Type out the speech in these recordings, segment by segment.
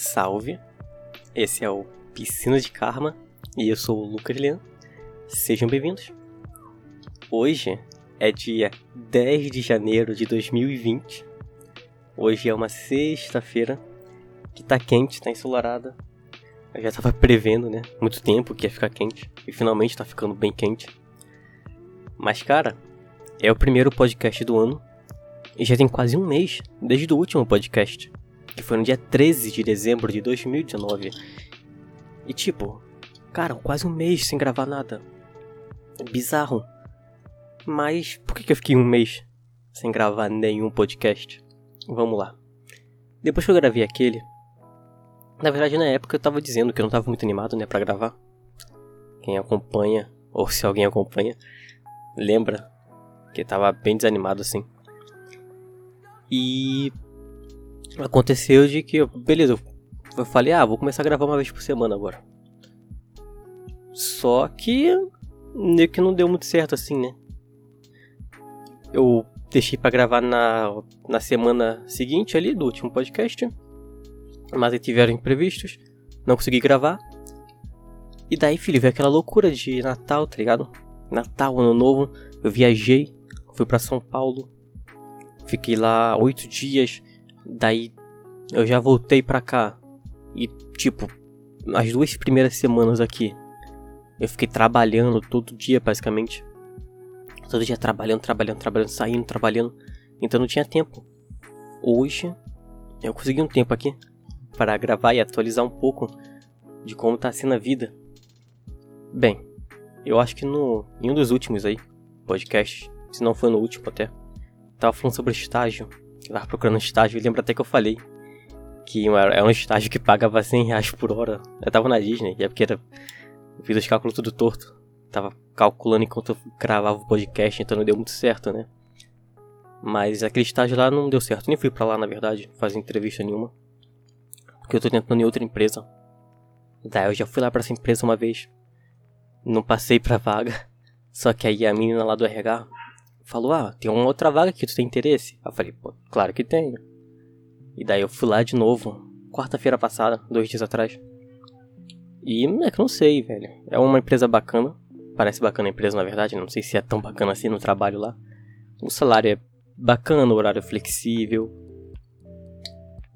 Salve! Esse é o Piscina de Karma e eu sou o Lucas Leão. Sejam bem-vindos. Hoje é dia 10 de janeiro de 2020. Hoje é uma sexta-feira que tá quente, tá ensolarada. Eu já tava prevendo, né? Muito tempo que ia ficar quente e finalmente tá ficando bem quente. Mas, cara, é o primeiro podcast do ano e já tem quase um mês desde o último podcast que foi no dia 13 de dezembro de 2019. E tipo, cara, quase um mês sem gravar nada. Bizarro. Mas por que, eu fiquei um mês sem gravar nenhum podcast? Vamos lá. Depois que eu gravei aquele. Na verdade, na época eu tava dizendo que eu não tava muito animado, né, pra gravar. Quem acompanha, ou se alguém acompanha, lembra que tava bem desanimado assim. E aconteceu de que, beleza, eu falei, ah, vou começar a gravar uma vez por semana agora. Só que meio que não deu muito certo assim, né? Eu deixei para gravar na, na semana seguinte ali do último podcast, mas aí tiveram imprevistos, não consegui gravar. E daí, filho, veio aquela loucura de Natal, tá ligado? Natal, Ano Novo, eu viajei, fui para São Paulo, fiquei lá oito dias, Daí eu já voltei pra cá. E tipo, as duas primeiras semanas aqui, eu fiquei trabalhando todo dia basicamente. Todo dia trabalhando, trabalhando, trabalhando, saindo, trabalhando. Então não tinha tempo. Hoje eu consegui um tempo aqui para gravar e atualizar um pouco de como tá sendo a vida. Bem, eu acho que no em um dos últimos aí podcasts, se não foi no último até, tava falando sobre estágio eu tava procurando estágio e lembro até que eu falei que é um estágio que pagava 100 reais por hora. Eu tava na Disney, e é porque era, eu fiz os cálculos tudo torto. Tava calculando enquanto eu gravava o podcast, então não deu muito certo, né? Mas aquele estágio lá não deu certo. Nem fui pra lá, na verdade, fazer entrevista nenhuma. Porque eu tô tentando em outra empresa. Daí eu já fui lá pra essa empresa uma vez. Não passei pra vaga. Só que aí a menina lá do RH falou: Ah, tem uma outra vaga que tu tem interesse? Eu falei: Pô, claro que tenho. E daí eu fui lá de novo, quarta-feira passada, dois dias atrás. E é que não sei, velho. É uma empresa bacana. Parece bacana a empresa, na verdade. Não sei se é tão bacana assim no trabalho lá. O salário é bacana, o horário é flexível.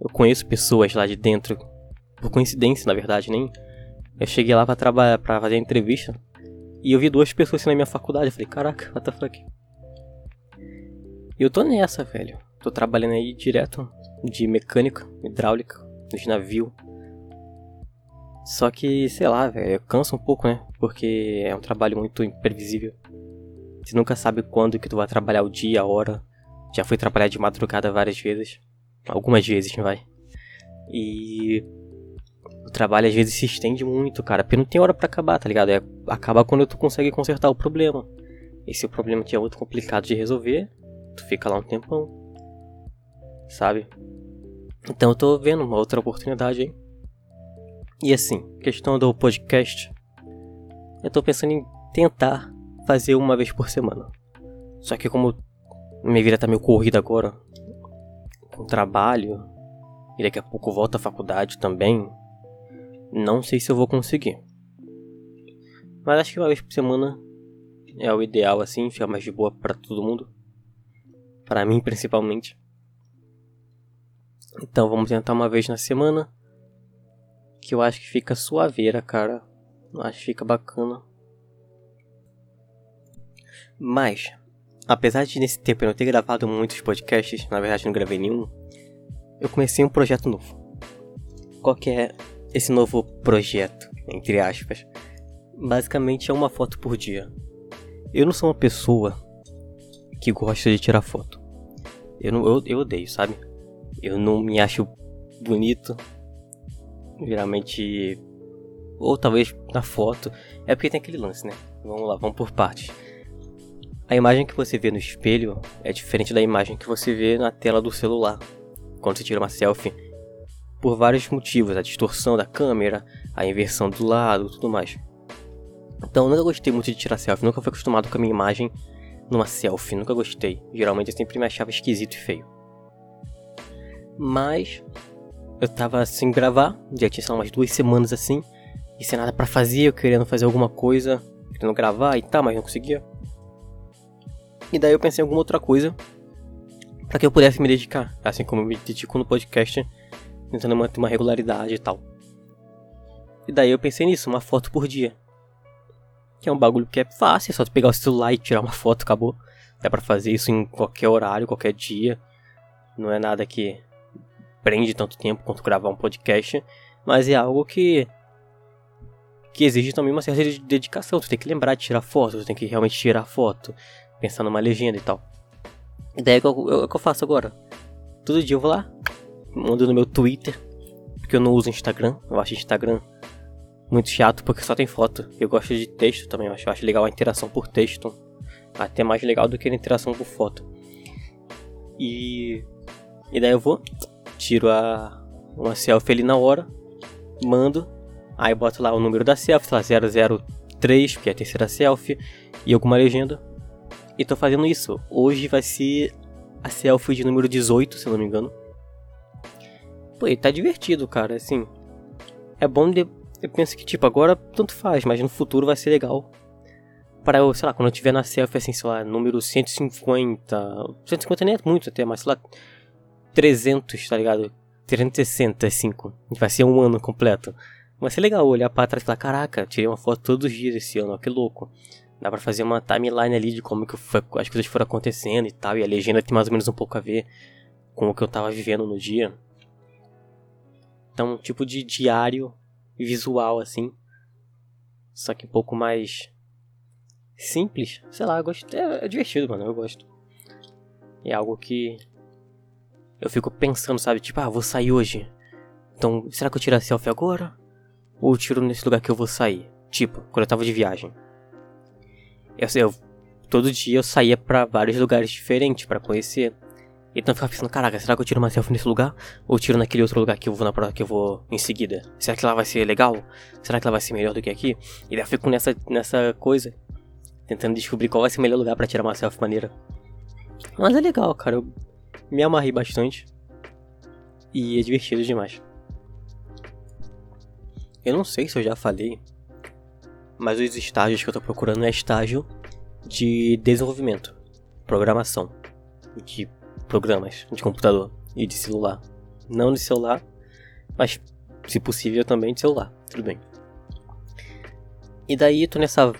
Eu conheço pessoas lá de dentro. Por coincidência, na verdade, nem. Eu cheguei lá pra trabalhar, pra fazer a entrevista. E eu vi duas pessoas assim na minha faculdade. Eu falei, caraca, what the fuck? E eu tô nessa, velho. Tô trabalhando aí direto de mecânica, hidráulica, de navio. Só que, sei lá, velho, cansa um pouco, né? Porque é um trabalho muito imprevisível. Você nunca sabe quando que tu vai trabalhar o dia, a hora. Já fui trabalhar de madrugada várias vezes. Algumas vezes, vai? E o trabalho às vezes se estende muito, cara, porque não tem hora para acabar, tá ligado? É, acaba quando tu consegue consertar o problema. E se o problema que é muito complicado de resolver, tu fica lá um tempão. Sabe? Então eu tô vendo uma outra oportunidade aí. E assim, questão do podcast. Eu tô pensando em tentar fazer uma vez por semana. Só que como minha vida tá meio corrida agora, com trabalho, e daqui a pouco volta à faculdade também, não sei se eu vou conseguir. Mas acho que uma vez por semana é o ideal assim, fica mais de boa para todo mundo para mim principalmente. Então vamos tentar uma vez na semana, que eu acho que fica suaveira, cara. Eu acho que fica bacana. Mas, apesar de nesse tempo eu não ter gravado muitos podcasts, na verdade não gravei nenhum, eu comecei um projeto novo. Qual que é esse novo projeto, entre aspas? Basicamente é uma foto por dia. Eu não sou uma pessoa que gosta de tirar foto. Eu, não, eu, eu odeio, sabe? Eu não me acho bonito. Geralmente. Ou talvez na foto. É porque tem aquele lance, né? Vamos lá, vamos por partes. A imagem que você vê no espelho é diferente da imagem que você vê na tela do celular. Quando você tira uma selfie. Por vários motivos. A distorção da câmera, a inversão do lado, tudo mais. Então eu nunca gostei muito de tirar selfie. Nunca fui acostumado com a minha imagem numa selfie, nunca gostei. Geralmente eu sempre me achava esquisito e feio. Mas eu tava sem gravar, já tinha lá, umas duas semanas assim, e sem nada para fazer, eu querendo fazer alguma coisa, querendo gravar e tal, mas não conseguia. E daí eu pensei em alguma outra coisa para que eu pudesse me dedicar, assim como eu me dedico no podcast, tentando manter uma regularidade e tal. E daí eu pensei nisso, uma foto por dia. Que é um bagulho que é fácil, é só tu pegar o celular e tirar uma foto, acabou. Dá pra fazer isso em qualquer horário, qualquer dia. Não é nada que prende tanto tempo quanto gravar um podcast, mas é algo que que exige também uma certa dedicação. Tu tem que lembrar de tirar foto, tu tem que realmente tirar foto, pensar numa legenda e tal. E daí é o que eu, é que eu faço agora. Todo dia eu vou lá, mando no meu Twitter, porque eu não uso Instagram, eu acho Instagram muito chato porque só tem foto. Eu gosto de texto também, eu acho, eu acho legal a interação por texto, até mais legal do que a interação por foto. E e daí eu vou, tiro a uma selfie ali na hora, mando, aí boto lá o número da selfie, lá 003, que é a terceira selfie, e alguma legenda. E tô fazendo isso. Hoje vai ser a selfie de número 18, se eu não me engano. Pô, e tá divertido, cara, assim. É bom de... Eu penso que, tipo, agora tanto faz, mas no futuro vai ser legal. Para eu, sei lá, quando eu tiver na selfie, assim, sei lá, número 150. 150 nem é muito até, mas sei lá, 300, tá ligado? 365. Vai ser um ano completo. Vai ser legal olhar pra trás e falar: caraca, tirei uma foto todos os dias esse ano, ó, que louco. Dá pra fazer uma timeline ali de como que foi, as coisas foram acontecendo e tal. E a legenda tem mais ou menos um pouco a ver com o que eu tava vivendo no dia. Então, um tipo de diário visual, assim. Só que um pouco mais simples. Sei lá, eu gosto. É, é divertido, mano. Eu gosto. É algo que eu fico pensando, sabe? Tipo, ah, vou sair hoje. Então, será que eu tiro a selfie agora? Ou tiro nesse lugar que eu vou sair? Tipo, quando eu tava de viagem. Eu, eu todo dia eu saía para vários lugares diferentes para conhecer. Então eu ficava pensando, caraca, será que eu tiro uma selfie nesse lugar? Ou tiro naquele outro lugar que eu vou na que eu vou em seguida? Será que lá vai ser legal? Será que lá vai ser melhor do que aqui? E daí eu fico nessa, nessa coisa. Tentando descobrir qual vai ser o melhor lugar para tirar uma selfie maneira. Mas é legal, cara. Eu me amarrei bastante. E é divertido demais. Eu não sei se eu já falei, mas os estágios que eu tô procurando é estágio de desenvolvimento, programação, de programas de computador e de celular. Não de celular, mas se possível também de celular, tudo bem. E daí tô nessa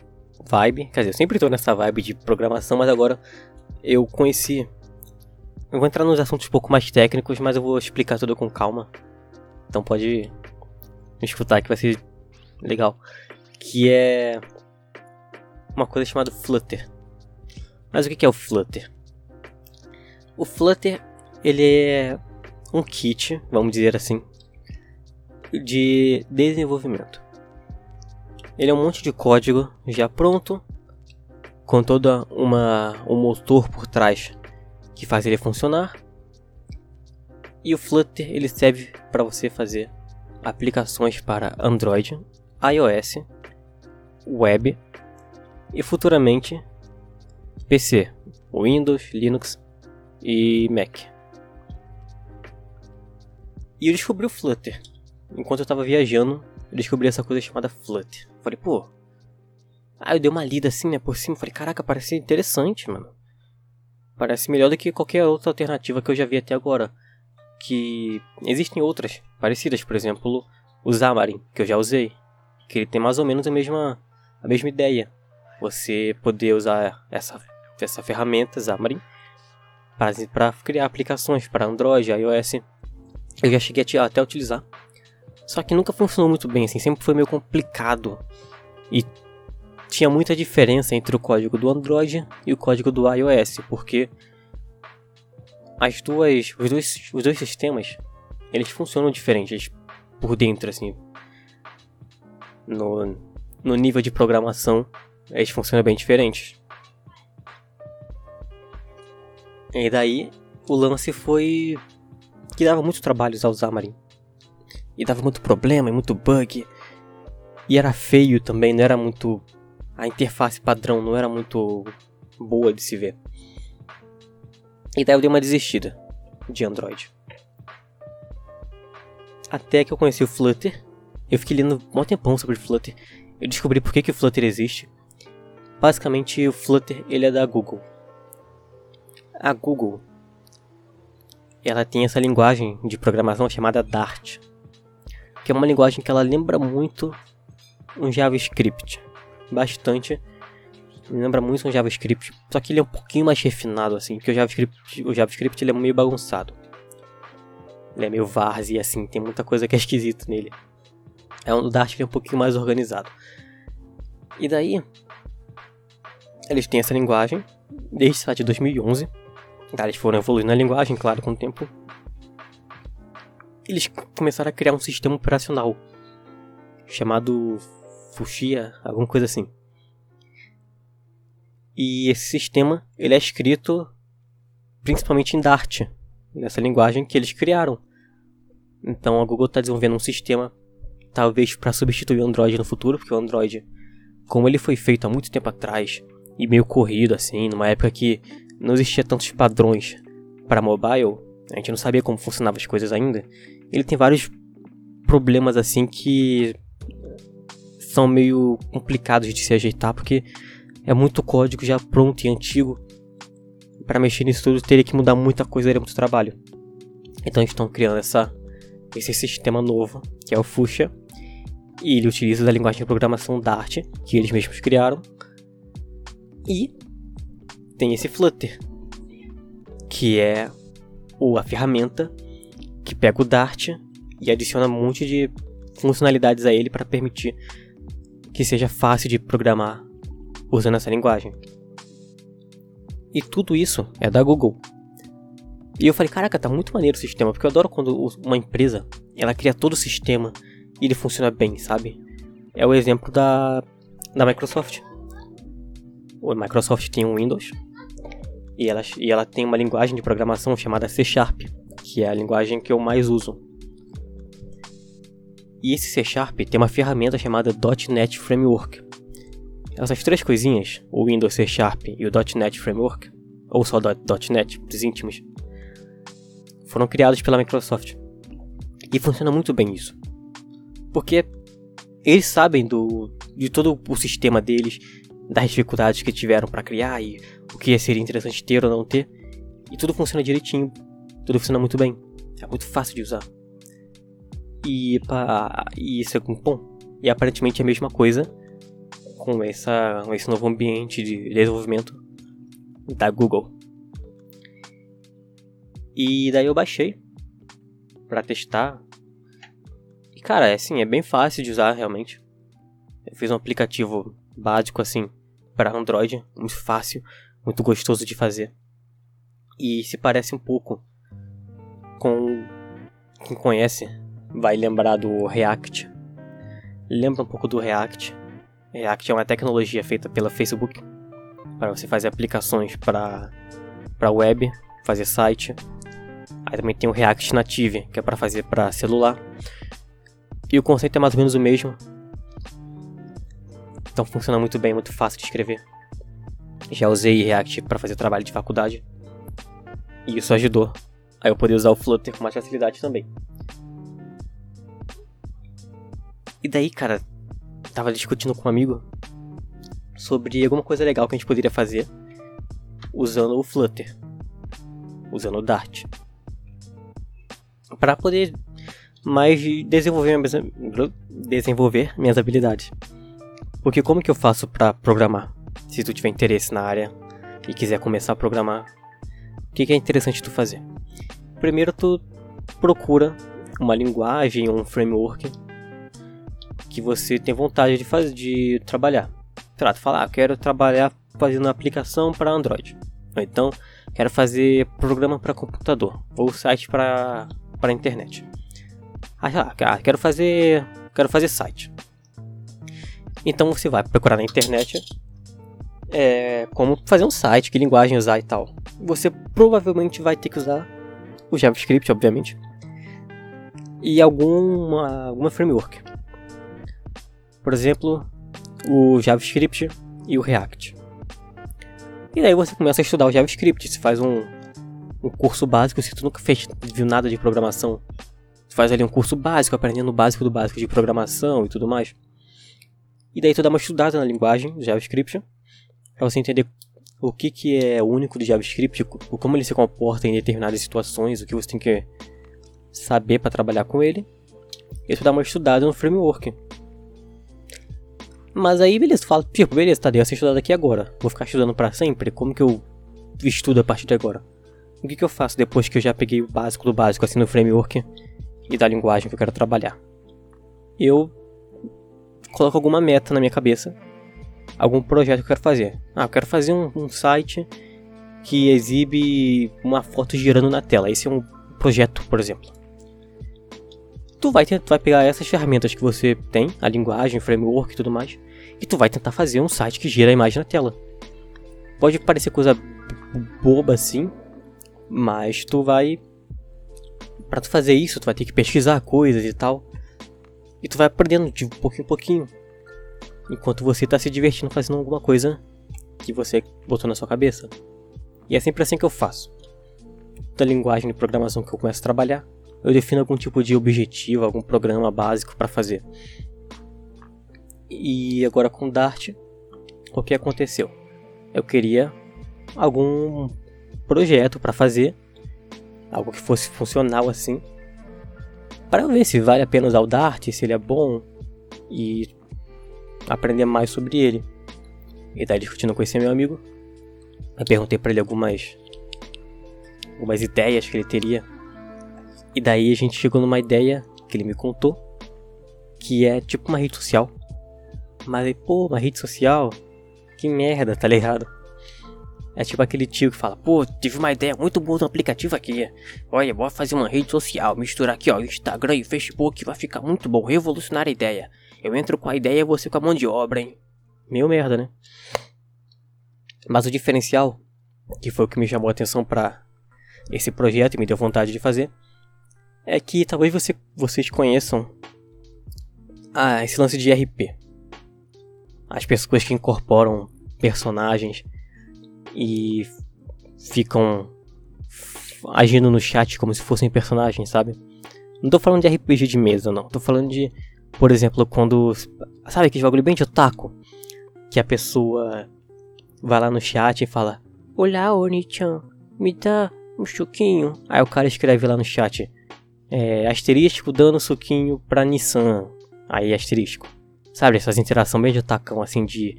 vibe, quer dizer, eu sempre tô nessa vibe de programação, mas agora eu conheci eu vou entrar nos assuntos um pouco mais técnicos, mas eu vou explicar tudo com calma. Então pode me escutar que vai ser legal. Que é uma coisa chamada Flutter. Mas o que é o Flutter? O Flutter ele é um kit, vamos dizer assim, de desenvolvimento. Ele é um monte de código já pronto, com toda uma um motor por trás que faz ele funcionar. E o Flutter ele serve para você fazer aplicações para Android, iOS, web e futuramente PC, Windows, Linux e Mac. E eu descobri o Flutter. Enquanto eu estava viajando, eu descobri essa coisa chamada Flutter. Falei, pô. Aí eu dei uma lida assim, né, por cima. Falei, caraca, parece interessante, mano. Parece melhor do que qualquer outra alternativa que eu já vi até agora. Que existem outras parecidas, por exemplo, o Xamarin, que eu já usei. Que ele tem mais ou menos a mesma, a mesma ideia. Você poder usar essa, essa ferramenta Xamarin para criar aplicações para Android, iOS. Eu já cheguei a até utilizar. Só que nunca funcionou muito bem, assim, sempre foi meio complicado. E tinha muita diferença entre o código do Android e o código do iOS, porque as duas, os dois, os dois sistemas, eles funcionam diferentes por dentro, assim. No, no nível de programação, eles funcionam bem diferentes. E daí, o lance foi que dava muito trabalho usar o Xamarin. E dava muito problema, e muito bug. E era feio também, não era muito a interface padrão não era muito boa de se ver. E daí eu dei uma desistida de Android. Até que eu conheci o Flutter. Eu fiquei lendo um tempão sobre Flutter. Eu descobri por que, que o Flutter existe. Basicamente, o Flutter ele é da Google. A Google ela tem essa linguagem de programação chamada Dart, que é uma linguagem que ela lembra muito um JavaScript, bastante. lembra muito um JavaScript, só que ele é um pouquinho mais refinado assim, porque o JavaScript, o JavaScript ele é meio bagunçado. Ele é meio várzea assim, tem muita coisa que é esquisito nele. É um Dart ele é um pouquinho mais organizado. E daí eles têm essa linguagem desde lá de 2011 eles foram evoluindo a linguagem, claro, com o tempo. Eles começaram a criar um sistema operacional chamado Fuchsia, alguma coisa assim. E esse sistema ele é escrito principalmente em Dart, nessa linguagem que eles criaram. Então a Google está desenvolvendo um sistema, talvez para substituir o Android no futuro, porque o Android, como ele foi feito há muito tempo atrás e meio corrido assim, numa época que não existia tantos padrões para mobile, a gente não sabia como funcionavam as coisas ainda. Ele tem vários problemas assim que são meio complicados de se ajeitar porque é muito código já pronto e antigo. Para mexer nisso tudo teria que mudar muita coisa, teria muito trabalho. Então estão criando essa, esse sistema novo, que é o Fuchsia, e ele utiliza da linguagem de programação Dart, que eles mesmos criaram, e tem esse Flutter, que é a ferramenta que pega o Dart e adiciona um monte de funcionalidades a ele para permitir que seja fácil de programar usando essa linguagem. E tudo isso é da Google. E eu falei, caraca, tá muito maneiro o sistema, porque eu adoro quando uma empresa, ela cria todo o sistema e ele funciona bem, sabe? É o exemplo da, da Microsoft. O Microsoft tem um Windows, e ela, e ela tem uma linguagem de programação chamada C Sharp, que é a linguagem que eu mais uso. E esse C Sharp tem uma ferramenta chamada .NET Framework. Essas três coisinhas, o Windows C Sharp e o .NET Framework, ou só .NET para os íntimos, foram criados pela Microsoft. E funciona muito bem isso. Porque eles sabem do, de todo o sistema deles, das dificuldades que tiveram para criar e o que seria interessante ter ou não ter. E tudo funciona direitinho, tudo funciona muito bem, é muito fácil de usar. E, pá, e isso é bom. E aparentemente é a mesma coisa com, essa, esse novo ambiente de desenvolvimento da Google. E daí eu baixei para testar. E cara, é assim, é bem fácil de usar realmente. Eu fiz um aplicativo básico assim para Android, muito fácil, muito gostoso de fazer. E se parece um pouco com quem conhece, vai lembrar do React. Lembra um pouco do React. React é uma tecnologia feita pela Facebook para você fazer aplicações para para web, fazer site. Aí também tem o React Native, que é para fazer para celular. E o conceito é mais ou menos o mesmo, então funciona muito bem, muito fácil de escrever. Já usei React para fazer trabalho de faculdade. E isso ajudou a eu poder usar o Flutter com mais facilidade também. E daí, cara, tava discutindo com um amigo sobre alguma coisa legal que a gente poderia fazer usando o Flutter, usando o Dart, para poder mais desenvolver desenvolver minhas habilidades. Porque como que eu faço para programar? Se tu tiver interesse na área e quiser começar a programar, o que, que é interessante tu fazer? Primeiro tu procura uma linguagem ou um framework que você tem vontade de fazer, de trabalhar. Sei lá, tu fala, ah, quero trabalhar fazendo aplicação para Android. Ou então, quero fazer programa para computador ou site para para internet. Ah, quero fazer, quero fazer site. Então você vai procurar na internet é, como fazer um site, que linguagem usar e tal. Você provavelmente vai ter que usar o JavaScript, obviamente, e alguma, alguma framework. Por exemplo, o JavaScript e o React. E daí você começa a estudar o JavaScript, você faz um, um curso básico, se tu nunca fez, viu nada de programação, faz ali um curso básico, aprendendo o básico do básico de programação e tudo mais. E daí tu dá uma estudada na linguagem JavaScript, para você entender o que, que é único do JavaScript, como ele se comporta em determinadas situações, o que você tem que saber para trabalhar com ele. E tu dá uma estudada no framework. Mas aí, beleza, tu fala, tipo, beleza, tá, dei essa estudada aqui agora. Vou ficar estudando para sempre? Como que eu estudo a partir de agora? O que, que eu faço depois que eu já peguei o básico do básico, assim, no framework e da linguagem que eu quero trabalhar? Eu coloco alguma meta na minha cabeça, algum projeto que eu quero fazer. Ah, eu quero fazer um, um site que exibe uma foto girando na tela. Esse é um projeto, por exemplo. Tu vai, tu vai pegar essas ferramentas que você tem, a linguagem, framework e tudo mais, e tu vai tentar fazer um site que gira a imagem na tela. Pode parecer coisa boba assim, mas tu vai. Para tu fazer isso, tu vai ter que pesquisar coisas e tal. E tu vai aprendendo de pouquinho em pouquinho. Enquanto você tá se divertindo fazendo alguma coisa que você botou na sua cabeça. E é sempre assim que eu faço. Da linguagem de programação que eu começo a trabalhar, eu defino algum tipo de objetivo, algum programa básico para fazer. E agora com Dart, o que aconteceu? Eu queria algum projeto para fazer, algo que fosse funcional assim, para ver se vale a pena usar o Dart, se ele é bom e aprender mais sobre ele. E daí discutindo com esse meu amigo, eu perguntei para ele algumas algumas ideias que ele teria. E daí a gente chegou numa ideia que ele me contou, que é tipo uma rede social. Mas aí, pô, uma rede social? Que merda, tá ligado? É tipo aquele tio que fala, pô, tive uma ideia muito boa do aplicativo aqui. Olha, bora fazer uma rede social, misturar aqui, ó, Instagram e Facebook, vai ficar muito bom, revolucionar a ideia. Eu entro com a ideia e você com a mão de obra, hein? Meio merda, né? Mas o diferencial, que foi o que me chamou a atenção para esse projeto e me deu vontade de fazer, é que talvez você, vocês conheçam ah, esse lance de RP. As pessoas que incorporam personagens e ficam agindo no chat como se fossem personagens, sabe? Não tô falando de RPG de mesa, não. Tô falando de, por exemplo, quando. Sabe aquele bagulho bem de otaku? Que a pessoa vai lá no chat e fala: Olá, Oni-chan, me dá um suquinho. Aí o cara escreve lá no chat: é, asterístico dando suquinho pra Nissan. Aí asterístico. Sabe, essas interações bem de otacão assim de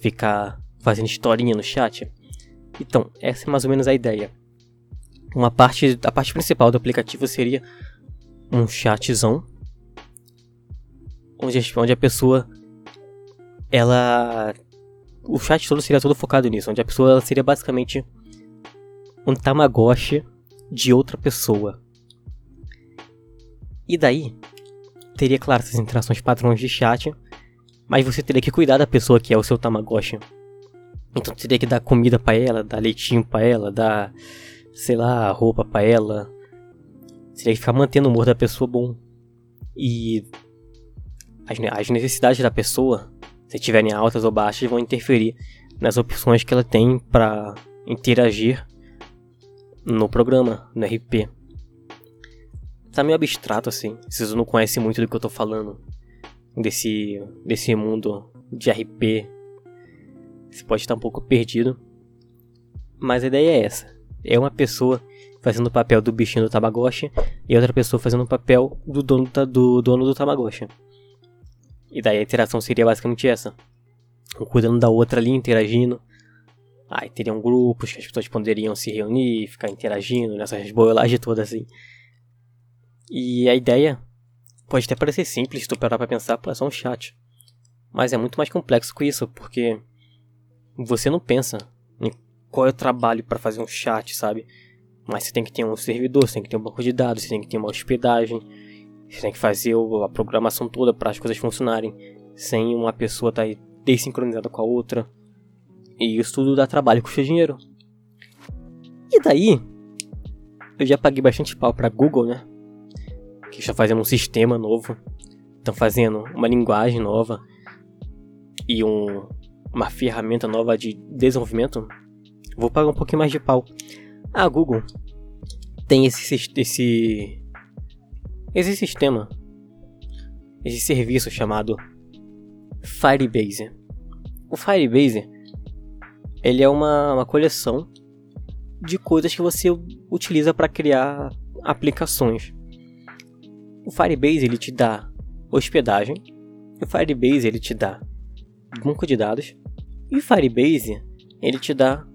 ficar fazendo historinha no chat. Então, essa é mais ou menos a ideia. Uma parte, a parte principal do aplicativo seria um chatzão, onde, onde a pessoa, ela, o chat todo seria todo focado nisso, onde a pessoa seria basicamente um Tamagotchi de outra pessoa. E daí, teria, claro, essas interações padrões de chat, mas você teria que cuidar da pessoa que é o seu Tamagotchi. Então teria que dar comida para ela, dar leitinho para ela, dar, sei lá, roupa para ela. Teria que ficar mantendo o humor da pessoa bom. E as, as necessidades da pessoa, se tiverem altas ou baixas, vão interferir nas opções que ela tem para interagir no programa, no RP. Tá meio abstrato assim, vocês não conhecem muito do que eu tô falando desse, desse mundo de RP você pode estar um pouco perdido. Mas a ideia é essa. É uma pessoa fazendo o papel do bichinho do Tamagotchi e outra pessoa fazendo o papel do dono, do dono do Tamagotchi. E daí a interação seria basicamente essa. Um cuidando da outra ali, interagindo. Aí teriam grupos que as pessoas poderiam se reunir, ficar interagindo nessas boiolagens todas assim. E a ideia pode até parecer simples se tu parar pra pensar, pô, é só um chat. Mas é muito mais complexo que isso, porque você não pensa em qual é o trabalho para fazer um chat, sabe? Mas você tem que ter um servidor, você tem que ter um banco de dados, você tem que ter uma hospedagem, você tem que fazer a programação toda para as coisas funcionarem sem uma pessoa estar tá desincronizada com a outra. E isso tudo dá trabalho, custa dinheiro. E daí, eu já paguei bastante pau para Google, né? Que está fazendo um sistema novo, estão fazendo uma linguagem nova e um, uma ferramenta nova de desenvolvimento, vou pagar um pouquinho mais de pau. A Google tem esse, esse Existe sistema, existe serviço chamado Firebase. O Firebase ele é uma, uma coleção de coisas que você utiliza para criar aplicações. O Firebase ele te dá hospedagem, o Firebase ele te dá banco de dados e Firebase ele te dá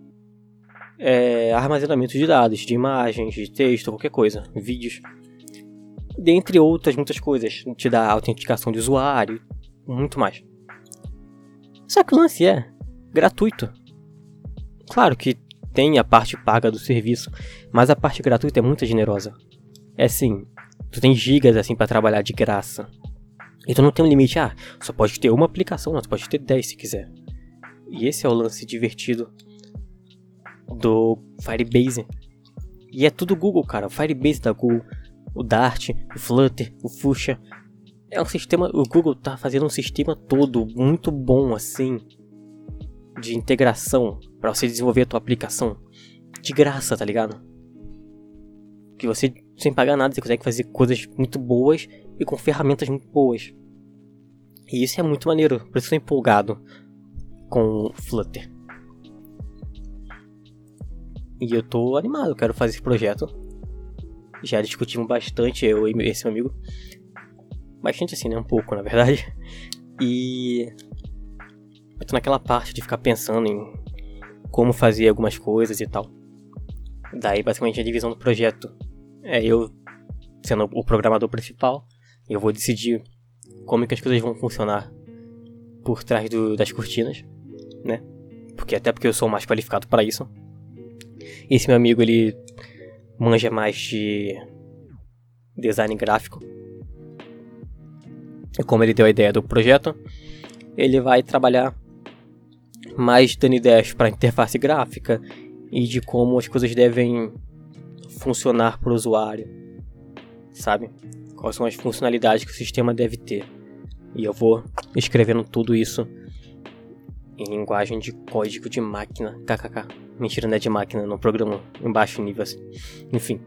é, armazenamento de dados, de imagens, de texto, qualquer coisa, vídeos, dentre outras muitas coisas. Te dá autenticação de usuário, muito mais. Só que o lance é gratuito. Claro que tem a parte paga do serviço, mas a parte gratuita é muito generosa. É assim, tu tem gigas assim para trabalhar de graça. E tu não tem um limite, ah, só pode ter uma aplicação, não, tu pode ter 10 se quiser. E esse é o lance divertido do Firebase. E é tudo Google, cara. O Firebase da Google, o Dart, o Flutter, o Fuchsia, é um sistema. O Google tá fazendo um sistema todo muito bom assim de integração para você desenvolver a tua aplicação de graça, tá ligado? Que você sem pagar nada você consegue fazer coisas muito boas e com ferramentas muito boas. E isso é muito maneiro, por isso eu tô empolgado com Flutter. E eu tô animado, quero fazer esse projeto. Já discutimos bastante, eu e esse meu amigo, Bastante assim, né? Um pouco, na verdade. E. Eu tô naquela parte de ficar pensando em como fazer algumas coisas e tal. Daí, basicamente, a divisão do projeto é eu sendo o programador principal. Eu vou decidir como que as coisas vão funcionar por trás do, das cortinas, né? Porque até porque eu sou mais qualificado para isso. Esse meu amigo, ele manja mais de design gráfico como ele deu a ideia do projeto, ele vai trabalhar mais dando ideias para interface gráfica e de como as coisas devem funcionar para o usuário, sabe? Quais são as funcionalidades que o sistema deve ter. E eu vou escrevendo tudo isso em linguagem de código de máquina, kkk. Mentira, não é de máquina, não programa em baixo nível assim. Enfim.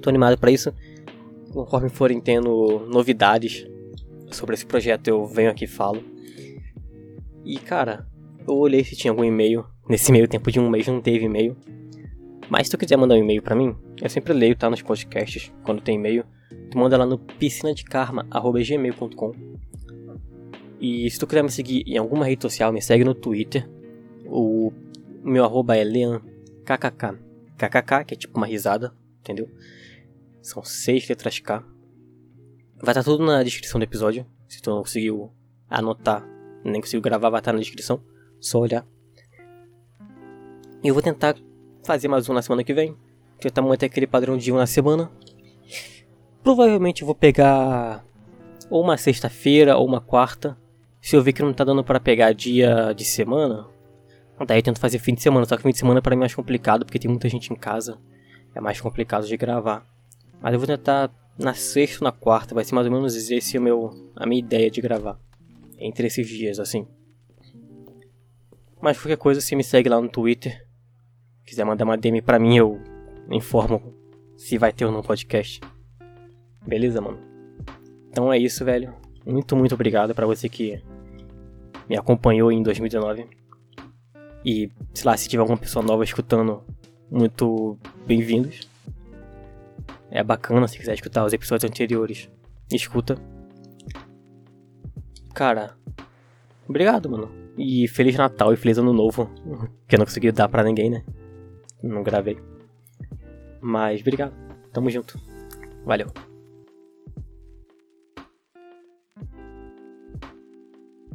Tô animado para isso conforme forem tendo novidades sobre esse projeto, eu venho aqui e falo. E cara, eu olhei se tinha algum e-mail. Nesse meio tempo de um mês não teve e-mail. Mas se tu quiser mandar um e-mail para mim, eu sempre leio, tá? Nos podcasts, quando tem e-mail. Tu manda lá no piscinadekarma.gmail.com E se tu quiser me seguir em alguma rede social, me segue no Twitter. O meu arroba é leankkk. KKK, que é tipo uma risada, entendeu? São seis letras K. Vai estar tudo na descrição do episódio. Se tu não conseguiu anotar, nem conseguiu gravar, vai estar na descrição. Só olhar. E eu vou tentar fazer mais um na semana que vem. Tentar manter aquele padrão de um na semana. Provavelmente eu vou pegar ou uma sexta-feira ou uma quarta. Se eu ver que não tá dando para pegar dia de semana, daí eu tento fazer fim de semana. Só que fim de semana para mim é mais complicado porque tem muita gente em casa. É mais complicado de gravar. Mas eu vou tentar na sexta ou na quarta, vai ser mais ou menos esse o meu, a minha ideia de gravar. Entre esses dias, assim. Mas qualquer coisa, você me segue lá no Twitter. Quiser mandar uma DM pra mim, eu informo se vai ter ou não podcast. Beleza, mano? Então é isso, velho. Muito, muito obrigado para você que me acompanhou em 2019. E, sei lá, se tiver alguma pessoa nova escutando, muito bem-vindos. É bacana se quiser escutar os episódios anteriores. Escuta. Cara, obrigado, mano. E Feliz Natal e Feliz Ano Novo. Que eu não consegui dar pra ninguém, né? Não gravei. Mas obrigado. Tamo junto. Valeu.